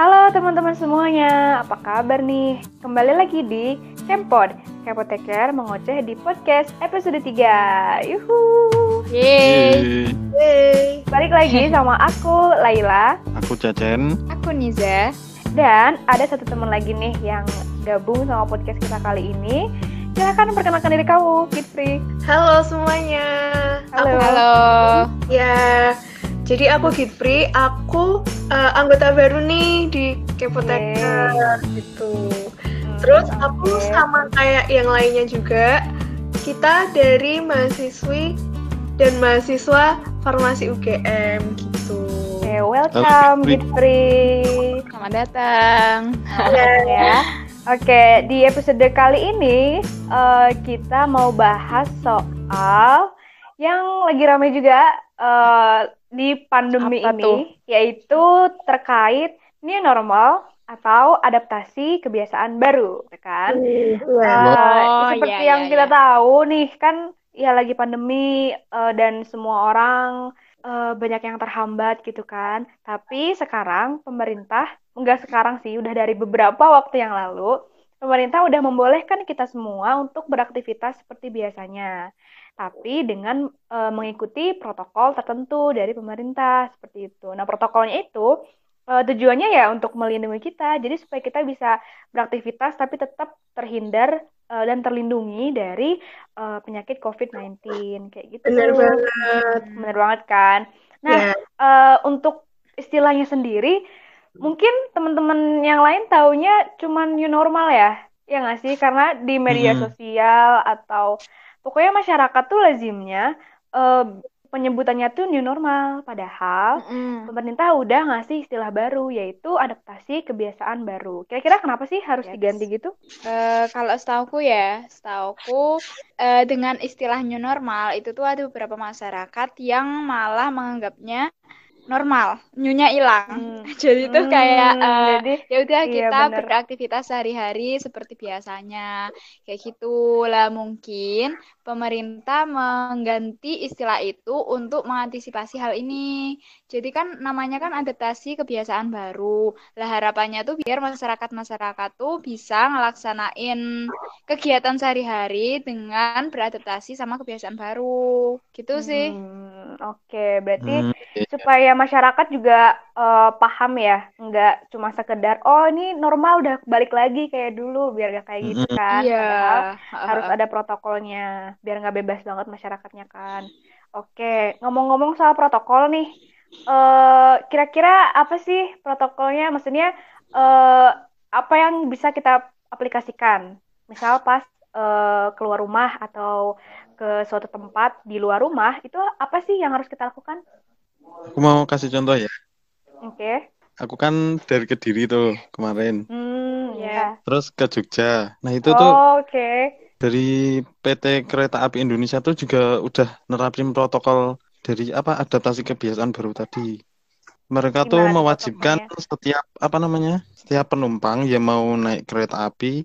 Halo teman-teman semuanya, apa kabar nih? Kembali lagi di Kempod, Kepoteker mengoceh di podcast episode 3 Yuhu Yeay. Yeay. Balik lagi sama aku, Laila Aku Cacen. Aku Niza. Dan ada satu teman lagi nih yang gabung sama podcast kita kali ini Silahkan perkenalkan diri kamu, Fitri Halo semuanya. Halo. Aku- Halo. ya. Jadi aku Gitri, aku eh, anggota baru nih di Kepoteker gitu. Terus aku sama kayak yang lainnya juga, kita dari mahasiswi dan mahasiswa farmasi UGM gitu. Oke, welcome Fitri. Fitri Selamat datang. ya. Oke, di episode kali ini eh, kita mau bahas soal yang lagi ramai juga eh, di pandemi Apa ini, tuh? yaitu terkait new normal atau adaptasi kebiasaan baru, ya kan? Oh, seperti iya, yang iya, kita iya. tahu nih kan ya lagi pandemi eh, dan semua orang eh, banyak yang terhambat gitu kan. Tapi sekarang pemerintah enggak sekarang sih udah dari beberapa waktu yang lalu pemerintah udah membolehkan kita semua untuk beraktivitas seperti biasanya. Tapi dengan eh, mengikuti protokol tertentu dari pemerintah seperti itu. Nah, protokolnya itu eh, tujuannya ya untuk melindungi kita. Jadi supaya kita bisa beraktivitas tapi tetap terhindar eh, dan terlindungi dari eh, penyakit COVID-19 kayak gitu. Bener banget. Bener banget kan? Nah, Ya. eh, untuk istilahnya sendiri, mungkin teman-teman yang lain taunya cuman new normal ya, ya nggak sih? Karena di media Hmm. sosial atau pokoknya masyarakat tuh lazimnya eh, penyebutannya tuh new normal, padahal pemerintah udah ngasih istilah baru yaitu adaptasi kebiasaan baru. Kira-kira kenapa sih harus Yes. diganti gitu? Eh, kalau setauku ya, setauku eh, dengan istilah new normal itu tuh ada beberapa masyarakat yang malah menganggapnya normal, new-nya hilang. Hmm. Jadi tuh kayak Hmm, eh, jadi ya udah iya, kita bener. beraktivitas sehari-hari seperti biasanya. Kayak gitu lah mungkin pemerintah mengganti istilah itu untuk mengantisipasi hal ini. Jadi kan namanya kan adaptasi kebiasaan baru. Lah harapannya tuh biar masyarakat-masyarakat tuh bisa ngelaksanain kegiatan sehari-hari dengan beradaptasi sama kebiasaan baru. Gitu sih. Hmm, oke, berarti Hmm, iya. supaya masyarakat juga eh, paham ya, nggak cuma sekedar oh ini normal udah balik lagi kayak dulu biar gak kayak gitu kan. Iya. Padahal harus ada protokolnya biar nggak bebas banget masyarakatnya kan. Oke, ngomong-ngomong soal protokol nih, eh kira-kira apa sih protokolnya? Maksudnya eh apa yang bisa kita aplikasikan? Misal pas eh, keluar rumah atau ke suatu tempat di luar rumah, itu apa sih yang harus kita lakukan? Aku mau kasih contoh ya. Oke. Aku kan dari Kediri tuh kemarin. Hmm, ya. Terus ke Jogja. Nah itu tuh Oh, oke. dari PT Kereta Api Indonesia tuh juga udah nerapin protokol dari apa adaptasi kebiasaan baru tadi. Mereka tuh Gimana tuh mewajibkan protokolnya? setiap apa namanya setiap penumpang yang mau naik kereta api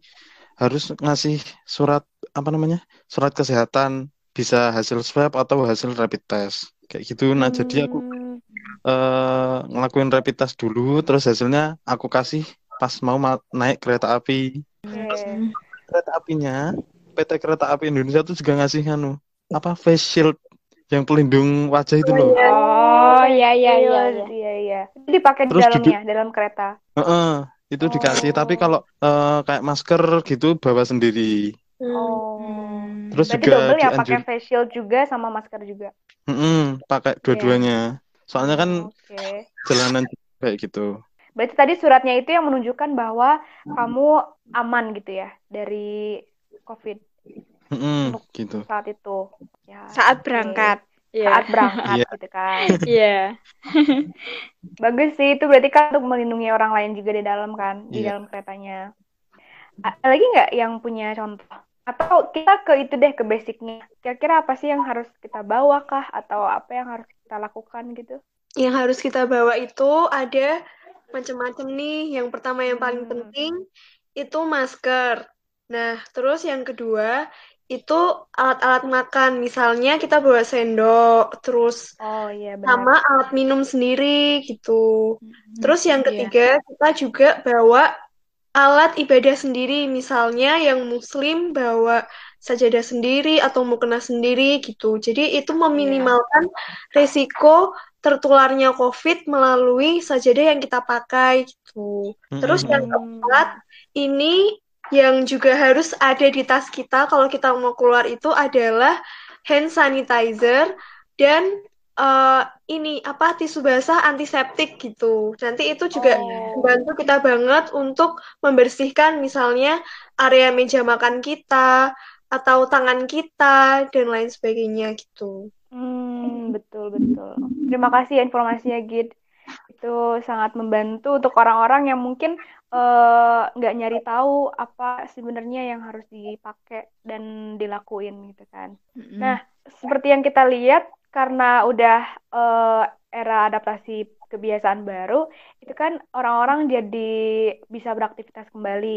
harus ngasih surat apa namanya surat kesehatan bisa hasil swab atau hasil rapid test kayak gitu. Nah jadi aku Hmm, eh, ngelakuin rapid test dulu terus hasilnya aku kasih pas mau ma- naik kereta api. oke. Kereta apinya PT Kereta Api Indonesia tuh juga ngasih anu apa face shield yang pelindung wajah itu loh. Oh, iya iya iya. iya. iya, iya. Itu dipakai di dalamnya, dalam kereta. Heeh, itu dikasih tapi kalau eh, kayak masker gitu bawa sendiri. Oh. Terus Berarti juga double ya pakai face shield juga sama masker juga. Mm-mm, pakai dua-duanya. Soalnya kan Oke. jalanan kayak gitu. Berarti tadi suratnya itu yang menunjukkan bahwa kamu aman gitu ya dari COVID Untuk- gitu. saat itu. Ya, Saat oke. berangkat. Iya. Saat berangkat Iya. gitu kan. Iya. Bagus sih itu berarti kan untuk melindungi orang lain juga di dalam kan, di Iya. dalam keretanya. Ada lagi nggak yang punya contoh? Atau kita ke itu deh ke basicnya. Kira-kira apa sih yang harus kita bawa kah? Atau apa yang harus kita lakukan gitu? Yang harus kita bawa itu ada macam-macam nih. Yang pertama yang paling Hmm. penting itu masker. Nah, terus yang kedua itu alat-alat makan. Misalnya kita bawa sendok, terus Oh iya benar. sama alat minum sendiri gitu. Hmm, Terus yang iya. ketiga, kita juga bawa alat ibadah sendiri. Misalnya yang muslim bawa sajadah sendiri atau mukena sendiri gitu. Jadi itu meminimalkan risiko tertularnya COVID melalui sajadah yang kita pakai gitu. Terus Mm-mm. yang keempat, ini yang juga harus ada di tas kita kalau kita mau keluar itu adalah hand sanitizer dan eh, ini apa tisu basah antiseptik gitu. Nanti itu juga Oh. membantu kita banget untuk membersihkan misalnya area meja makan kita atau tangan kita dan lain sebagainya gitu. Hmm, betul betul. Terima kasih ya informasinya, Gid. Itu sangat membantu untuk orang-orang yang mungkin eh, nggak nyari tahu apa sebenarnya yang harus dipakai dan dilakuin gitu kan. Mm-mm. Nah, seperti yang kita lihat karena udah eh, era adaptasi kebiasaan baru, itu kan orang-orang jadi bisa beraktivitas kembali,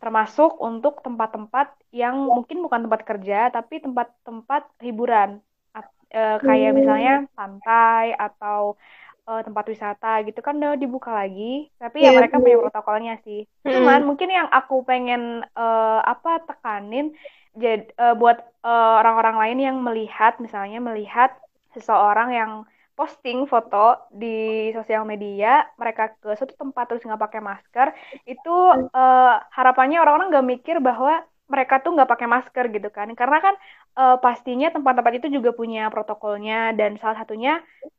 termasuk untuk tempat-tempat yang mungkin bukan tempat kerja, tapi tempat-tempat hiburan, eh, kayak Hmm. misalnya pantai atau eh, tempat wisata gitu kan udah dibuka lagi, tapi ya Iya, mereka punya protokolnya sih. Hmm. Cuman mungkin yang aku pengen eh, apa tekanin jad- eh, buat orang-orang lain yang melihat misalnya melihat seseorang yang posting foto di sosial media mereka ke suatu tempat terus nggak pakai masker itu eh, harapannya orang-orang nggak mikir bahwa mereka tuh nggak pakai masker gitu kan. Karena kan eh, pastinya tempat-tempat itu juga punya protokolnya dan salah satunya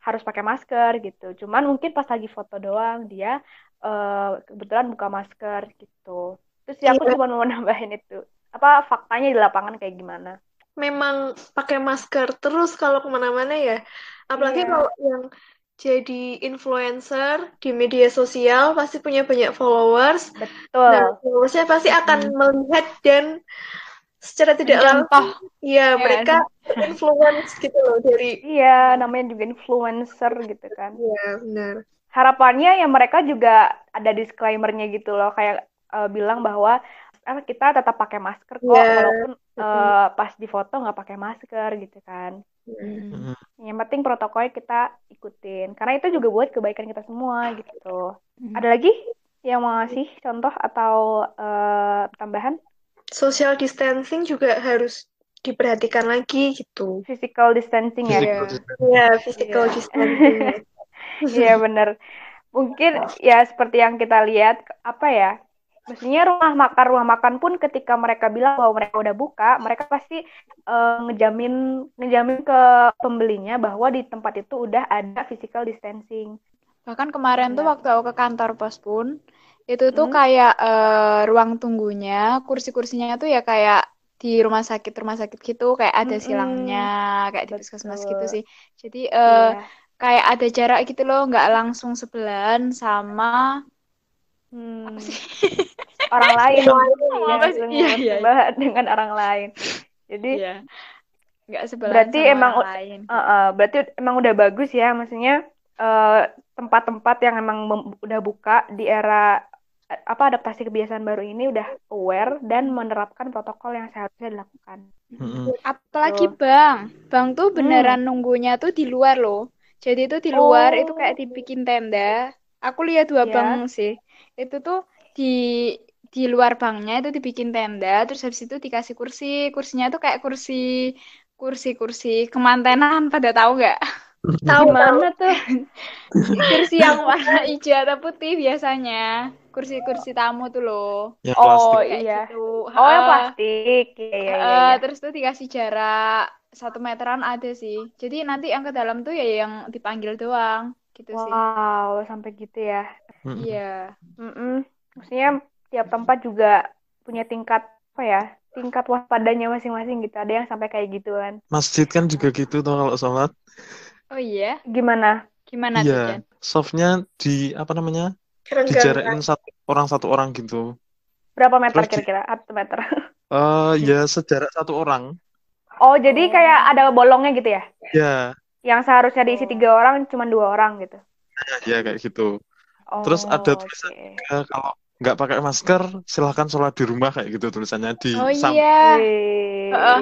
harus pakai masker gitu. Cuman mungkin pas lagi foto doang dia eh, kebetulan buka masker gitu. Terus ya aku Iya. cuma mau nambahin itu. Apa faktanya di lapangan kayak gimana memang pakai masker terus kalau ke mana-mana ya. Apalagi Iya. kalau yang jadi influencer di media sosial pasti punya banyak followers. betul Nah, followersnya pasti akan melihat dan secara tidak langsung, ya Iya mereka influence gitu loh dari. iya namanya juga influencer gitu kan Ya benar. harapannya ya mereka juga ada disclaimer-nya gitu loh kayak eh, bilang bahwa apa kita tetap pakai masker kok Iya. walaupun eh, pas di foto nggak pakai masker gitu kan Hmm. Mm-mm. yang penting protokolnya kita ikutin karena itu juga buat kebaikan kita semua gitu Hmm. ada lagi yang mau ngasih contoh atau eh, tambahan Social distancing juga harus diperhatikan lagi gitu. physical distancing ya Iya. Ya, physical Iya. distancing. Iya bener. Mungkin ya seperti yang kita lihat apa ya? Mestinya rumah makan rumah makan pun ketika mereka bilang bahwa mereka udah buka, mereka pasti eh, ngejamin ngejamin ke pembelinya bahwa di tempat itu udah ada physical distancing. Bahkan kemarin tuh Iya. waktu aku ke kantor pos pun, itu tuh Hmm. kayak eh, ruang tunggunya, kursi-kursinya tuh ya kayak di rumah sakit rumah sakit gitu, kayak ada Mm-mm. silangnya, kayak di puskesmas gitu sih. Jadi eh, Iya. kayak ada jarak gitu loh, nggak langsung sebelahan sama Hmm, apa sih? orang lain. Orang Iya, Apa sih? langsung Iya, iya. bersebelahan dengan orang lain. Jadi Iya. Nggak Berarti sama emang orang lain. Eh, eh, berarti emang udah bagus ya, maksudnya eh, tempat-tempat yang emang udah buka di era eh, apa adaptasi kebiasaan baru ini udah aware dan menerapkan protokol yang seharusnya dilakukan. Mm-mm. Apalagi Tuh. Bang, Bang tuh beneran nunggunya tuh di luar loh. Jadi itu di luar Oh. itu kayak dibikin tenda. Aku lihat dua Ya. bang sih. Itu tuh di di luar banknya itu dibikin tenda, terus habis itu dikasih kursi. Kursinya tuh kayak kursi kursi-kursi kemantenan pada tahu nggak? Tahu Gimana tuh? Kursi yang warna hijau atau putih biasanya. Kursi-kursi tamu tuh loh. Yang Oh plastik. Iya. gitu. Oh yang Heeh. plastik, iya iya. Eh, iya. terus tuh dikasih jarak satu meteran ada sih. Jadi nanti yang ke dalam tuh ya yang dipanggil doang, gitu sih. Wow, sampai gitu ya. Iya. Mm-mm. Maksudnya tiap tempat juga punya tingkat apa ya? Tingkat waspadanya masing-masing gitu. Ada yang sampai kayak gitu kan. Masjid kan juga gitu tuh kalau sholat. Oh iya, Gimana? gimana tuh, Iya, Jan? softnya di apa namanya? Dijarakin satu orang satu orang gitu. Berapa meter kira-kira? Satu meter. Eh ya sejarak satu orang. Oh, jadi kayak ada bolongnya gitu ya? Ya, Yang seharusnya diisi tiga orang, cuma dua orang gitu. ya kayak gitu. Oh, Terus ada oke. tulisan juga kalau nggak pakai masker silahkan sholat di rumah kayak gitu tulisannya di Oh sam- iya. Heeh.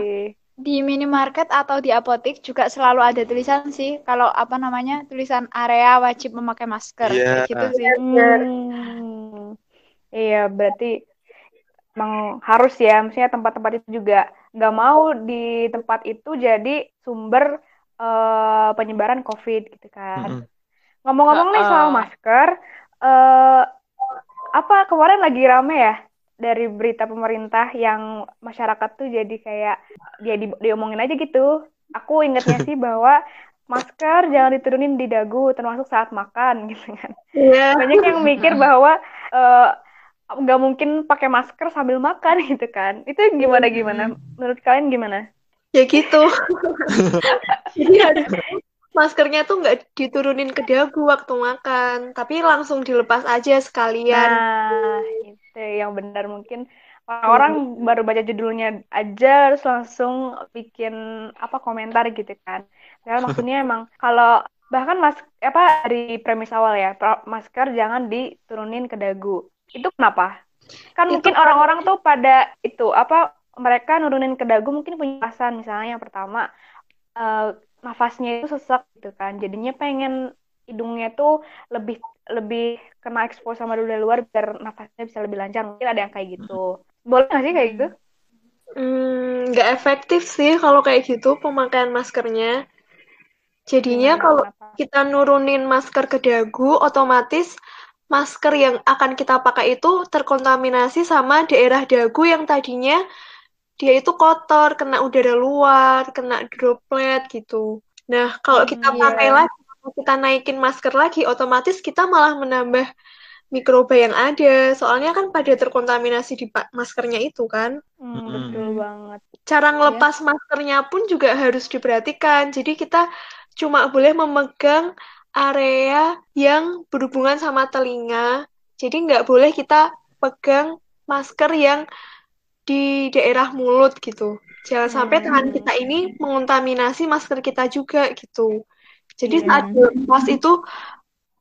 di minimarket atau di apotek juga selalu ada tulisan sih. Kalau apa namanya, tulisan area wajib memakai masker. Iya. Kayak gitu sih. Hmm. Iya, berarti emang harus ya, maksudnya tempat-tempat itu juga nggak mau di tempat itu jadi sumber eh, penyebaran COVID gitu kan. Mm-mm. Ngomong-ngomong nih soal masker, eh, apa kemarin lagi rame ya dari berita pemerintah yang masyarakat tuh jadi kayak dia di, diomongin aja gitu. Aku ingetnya sih bahwa masker jangan diturunin di dagu termasuk saat makan gitu kan. Iya. Banyak yang mikir bahwa eh, nggak mungkin pakai masker sambil makan gitu kan. Itu gimana gimana? Menurut kalian gimana? Ya gitu. Jadi harus maskernya tuh nggak diturunin ke dagu waktu makan, tapi langsung dilepas aja sekalian. Nah, itu yang benar mungkin orang-orang baru baca judulnya aja terus langsung bikin apa komentar gitu kan. Padahal maksudnya emang kalau bahkan mas apa dari premis awal ya masker jangan diturunin ke dagu. Itu kenapa? Kan Itu mungkin orang-orang tuh pada itu apa mereka nurunin ke dagu mungkin punya alasan misalnya yang pertama eh, nafasnya itu sesak gitu kan. Jadinya pengen hidungnya tuh lebih lebih kena expose sama udara luar biar nafasnya bisa lebih lancar. Mungkin ada yang kayak gitu. Boleh nggak sih kayak gitu? Hmm, nggak efektif sih kalau kayak gitu pemakaian maskernya. Jadinya Gimana, kalau kita nurunin masker ke dagu, otomatis masker yang akan kita pakai itu terkontaminasi sama daerah dagu yang tadinya dia itu kotor, kena udara luar, kena droplet gitu. Nah, kalau kita Hmm, pakai iya. lagi, kalau kita naikin masker lagi, otomatis kita malah menambah mikroba yang ada. Soalnya kan pada terkontaminasi di maskernya itu kan. Hmm, betul banget. Cara Iya. ngelepas maskernya pun juga harus diperhatikan. Jadi kita cuma boleh memegang area yang berhubungan sama telinga. Jadi nggak boleh kita pegang masker yang di daerah mulut gitu. Jangan sampai tangan Hmm. kita ini mengontaminasi masker kita juga gitu. Jadi Iya. saat dilepas itu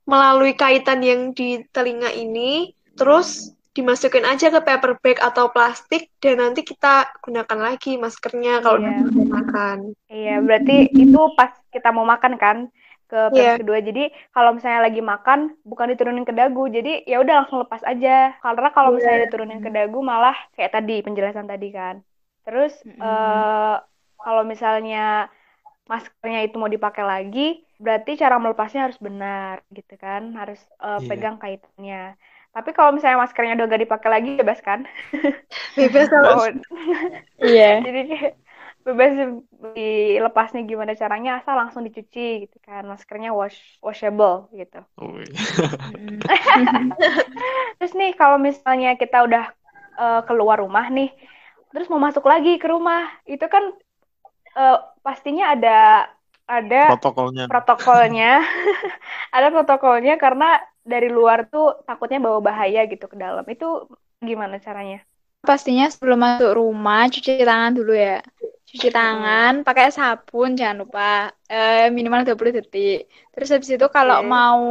melalui kaitan yang di telinga ini, terus dimasukin aja ke paper bag atau plastik dan nanti kita gunakan lagi maskernya kalau Iya. udah makan. Iya, berarti itu pas kita mau makan kan ke Iya. kedua. Jadi kalau misalnya lagi makan bukan diturunin ke dagu. Jadi ya udah langsung lepas aja. Karena kalau Iya. misalnya diturunin ke dagu malah kayak tadi penjelasan tadi kan. Terus Mm-mm. eh kalau misalnya maskernya itu mau dipakai lagi, berarti cara melepasnya harus benar gitu kan. Harus eh, Iya. pegang kaitannya. Tapi kalau misalnya maskernya udah gak dipakai lagi bebas kan? Bebas kalau Iya. jadi kayak bebas dilepasnya gimana caranya asal langsung dicuci gitu kan. Maskernya wash washable gitu. Wih. terus nih kalau misalnya kita udah eh, keluar rumah nih terus mau masuk lagi ke rumah itu kan eh, pastinya ada ada protokolnya. protokolnya. Ada protokolnya karena dari luar tuh takutnya bawa bahaya gitu ke dalam. Itu gimana caranya? Pastinya sebelum masuk rumah cuci tangan dulu ya. Cuci tangan pakai sabun jangan lupa eh, minimal 20 detik. Terus habis itu kalau Oke. mau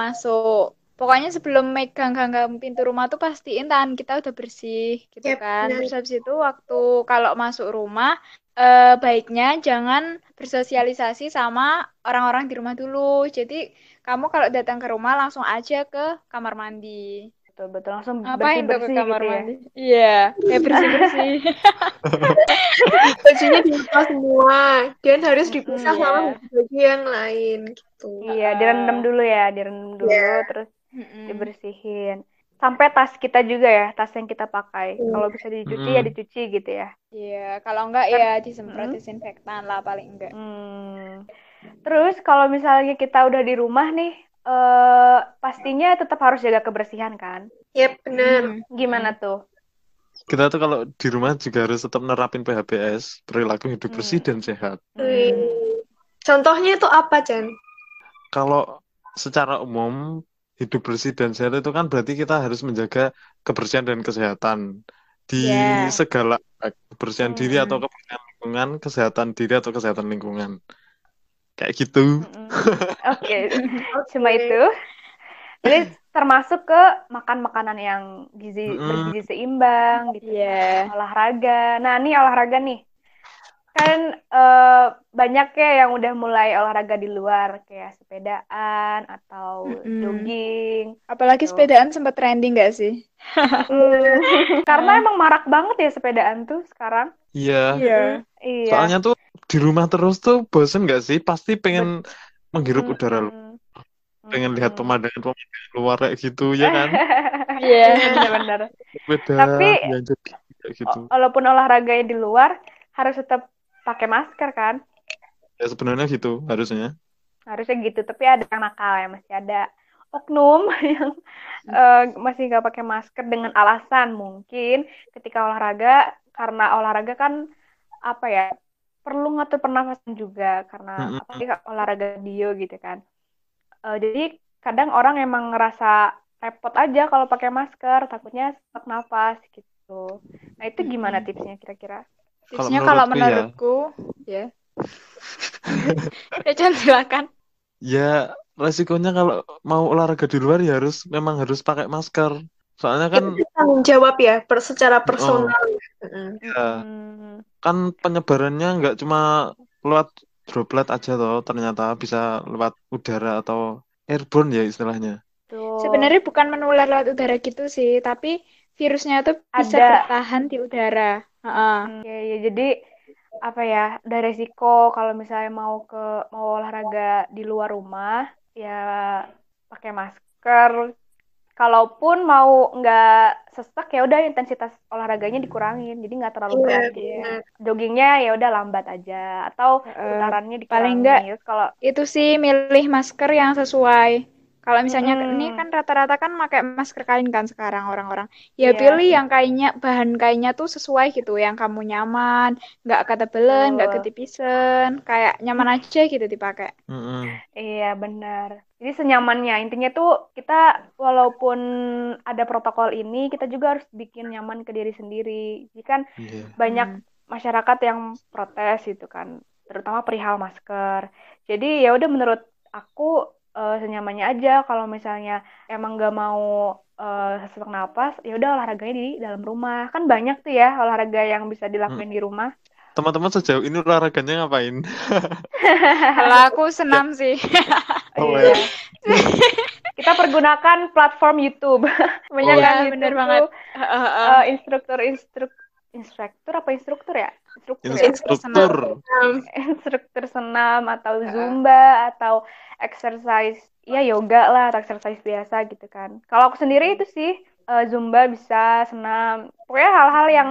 masuk pokoknya sebelum megang genggam pintu rumah tuh pastiin tangan kita udah bersih gitu Yep, kan. benar. Terus habis itu waktu kalau masuk rumah eh, baiknya jangan bersosialisasi sama orang-orang di rumah dulu. Jadi kamu kalau datang ke rumah langsung aja ke kamar mandi. Betul betul langsung bersih tuh ke bersih kamar gitu ya mandi? Iya, kayak bersih-bersih. bajunya dilepas semua dan harus dipisah Mm, sama iya. baju yang lain gitu. Iya, direndam dulu ya, direndam dulu, Iya. terus dibersihin. Sampai tas kita juga ya, tas yang kita pakai. Hmm. Kalau bisa dicuci ya dicuci gitu ya. Iya, kalau enggak ya disemprot Mm. disinfektan lah paling enggak. Hmm. Terus kalau misalnya kita udah di rumah nih, eh pastinya tetap harus jaga kebersihan kan? Yep, benar. Hmm. Gimana tuh? kita tuh kalau di rumah juga harus tetap nerapin PHBS perilaku hidup bersih Hmm. dan sehat. Hmm. Contohnya itu apa, Chan? kalau secara umum hidup bersih dan sehat itu kan berarti kita harus menjaga kebersihan dan kesehatan di Iya. segala aspek. kebersihan diri Hmm. atau kebersihan lingkungan, kesehatan diri atau kesehatan lingkungan. Kayak gitu. Oke, cuma itu. Jadi termasuk ke makan makanan yang gizi bergizi seimbang gitu. Iya. Olahraga. Nah, ini olahraga nih. Kan eh, banyak ya yang udah mulai olahraga di luar kayak sepedaan atau Mm-mm. jogging. Apalagi Tuh. sepedaan sempat trending gak sih? Karena emang marak banget ya sepedaan tuh sekarang. Iya. Iya. Iya. Soalnya tuh di rumah terus tuh bosen nggak sih? Pasti pengen menghirup udara lu, pengen lihat pemandangan-pemandangan luar kayak gitu ya kan? Iya. Bener-bener. Sepeda, Tapi- ya jadi kayak gitu. Walaupun olahraganya di luar, harus tetap pakai masker kan? Ya sebenarnya gitu harusnya. Harusnya gitu. Tapi ada yang nakal ya, masih ada oknum yang eh, masih nggak pakai masker dengan alasan mungkin ketika olahraga karena olahraga kan apa ya perlu ngatur pernafasan juga karena apalagi olahraga dio gitu kan. Eh, jadi kadang orang emang ngerasa repot aja kalau pakai masker, takutnya sesak nafas gitu. Nah itu gimana tipsnya kira-kira? Tipsnya kalau menurutku ya. Ya, Chan, silakan. Ya resikonya kalau mau olahraga di luar ya harus memang harus pakai masker. Soalnya kan Itu tanggung jawab ya, per, secara personal. Mm-mm. Ya, Hmm, kan penyebarannya nggak cuma lewat droplet aja toh, ternyata bisa lewat udara atau airborne ya istilahnya. tuh. Sebenarnya bukan menular lewat udara gitu sih, tapi virusnya tuh bisa Ada. bertahan di udara. Heeh. Oke, ya jadi apa ya, ada resiko kalau misalnya mau ke mau olahraga di luar rumah, ya pakai masker. Kalaupun mau nggak sesek ya udah intensitas olahraganya dikurangin, jadi nggak terlalu Iya, berat benar. Joggingnya ya udah lambat aja atau putarannya Paling dikurangin. nggak Terus kalau itu sih milih masker yang sesuai. Kalau misalnya Mm-mm. ini kan rata-rata kan pakai masker kain kan sekarang orang-orang. Ya Iya. pilih yang kainnya bahan kainnya tuh sesuai gitu, yang kamu nyaman, nggak ketebelan, nggak Betul. ketipisen, kayak nyaman aja gitu dipakai. Mm-mm. Iya, benar. Jadi senyamannya, intinya tuh kita walaupun ada protokol ini, kita juga harus bikin nyaman ke diri sendiri. Jadi kan Iya. banyak Hmm. masyarakat yang protes gitu kan, terutama perihal masker. Jadi ya udah menurut aku eh, senyamannya aja. Kalau misalnya emang gak mau eh, sesak napas, ya udah olahraganya di dalam rumah. Kan banyak tuh ya olahraga yang bisa dilakuin di rumah. Teman-teman sejauh ini olahraganya ngapain? Kalau aku senam sih. Oh, Iya. ya. Kita pergunakan platform YouTube. Banyak Oh, kan iya, YouTube bener banget. Heeh, heeh. eh, instruktur instruk instruktur apa instruktur ya? Instruktur ya? Instruktur. Instruktur senam atau zumba atau exercise ya yoga lah atau exercise biasa gitu kan. Kalau aku sendiri itu sih eh, zumba bisa senam. Pokoknya hal-hal yang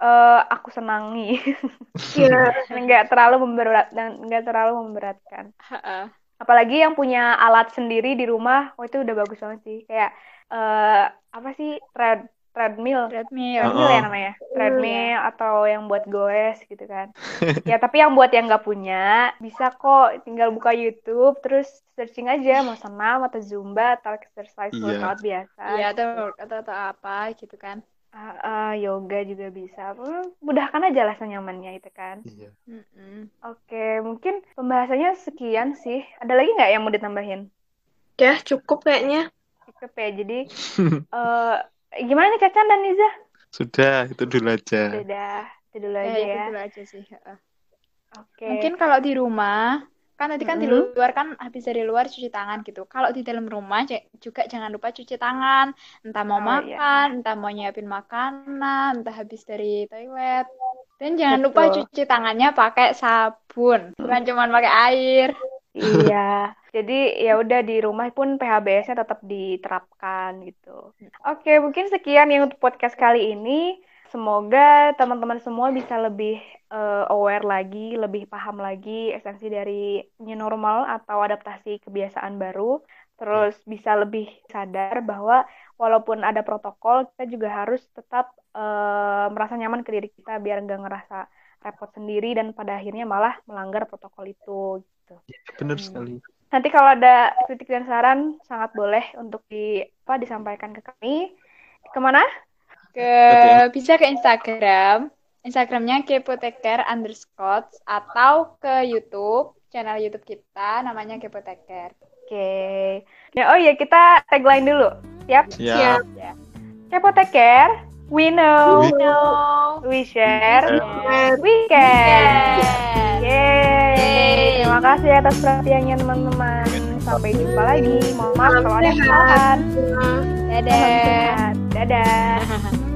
eh, aku senangi. ya, nggak terlalu memberat dan nggak terlalu memberatkan. Heeh. Apalagi yang punya alat sendiri di rumah, oh itu udah bagus banget sih. Kayak eh, apa sih tread treadmill Treadmill. treadmill ya Heeh. namanya treadmill atau yang buat goes gitu kan ya tapi yang buat yang nggak punya bisa kok tinggal buka YouTube terus searching aja mau senam atau zumba atau exercise Iya. workout biasa Iya, atau, atau atau apa gitu kan. Ah, ah, yoga juga bisa mudahkan aja lah senyamannya itu kan Iya. Mm-mm. oke mungkin pembahasannya sekian sih ada lagi nggak yang mau ditambahin ya cukup kayaknya. cukup ya jadi eh gimana nih Cacan dan Niza Sudah, itu dulu aja. udah itu dulu Ya, aja itu ya dulu aja sih. heeh. oke Mungkin kalau di rumah, kan tadi kan di Mm-mm. luar kan habis dari luar cuci tangan gitu. Kalau di dalam rumah juga jangan lupa cuci tangan. Entah mau Oh, iya. makan, entah mau nyiapin makanan, entah habis dari toilet. Dan jangan lupa Betul. cuci tangannya pakai sabun, bukan cuma pakai air. Iya, jadi ya udah di rumah pun PHBS-nya tetap diterapkan gitu. Oke, mungkin sekian yang untuk podcast kali ini. Semoga teman-teman semua bisa lebih eh, aware lagi, lebih paham lagi esensi dari new normal atau adaptasi kebiasaan baru. Terus bisa lebih sadar bahwa walaupun ada protokol, kita juga harus tetap eh, merasa nyaman ke diri kita biar nggak ngerasa repot sendiri dan pada akhirnya malah melanggar protokol itu gitu. Benar Hmm. sekali. Nanti kalau ada kritik dan saran sangat boleh untuk di apa disampaikan ke kami. Ke mana? Ke bisa ke Instagram, Instagramnya kepoteker underscore atau ke YouTube, channel YouTube kita namanya kepoteker. Oke. Ya, oh iya kita tagline dulu. Siap? Siap. Kepo take care. We know. We No. We share. We care. Yes. Yeay. Terima kasih atas perhatiannya teman-teman. Sampai jumpa lagi. Mohon maaf kalau ada kesalahan. Nah. Dadah. Dadah.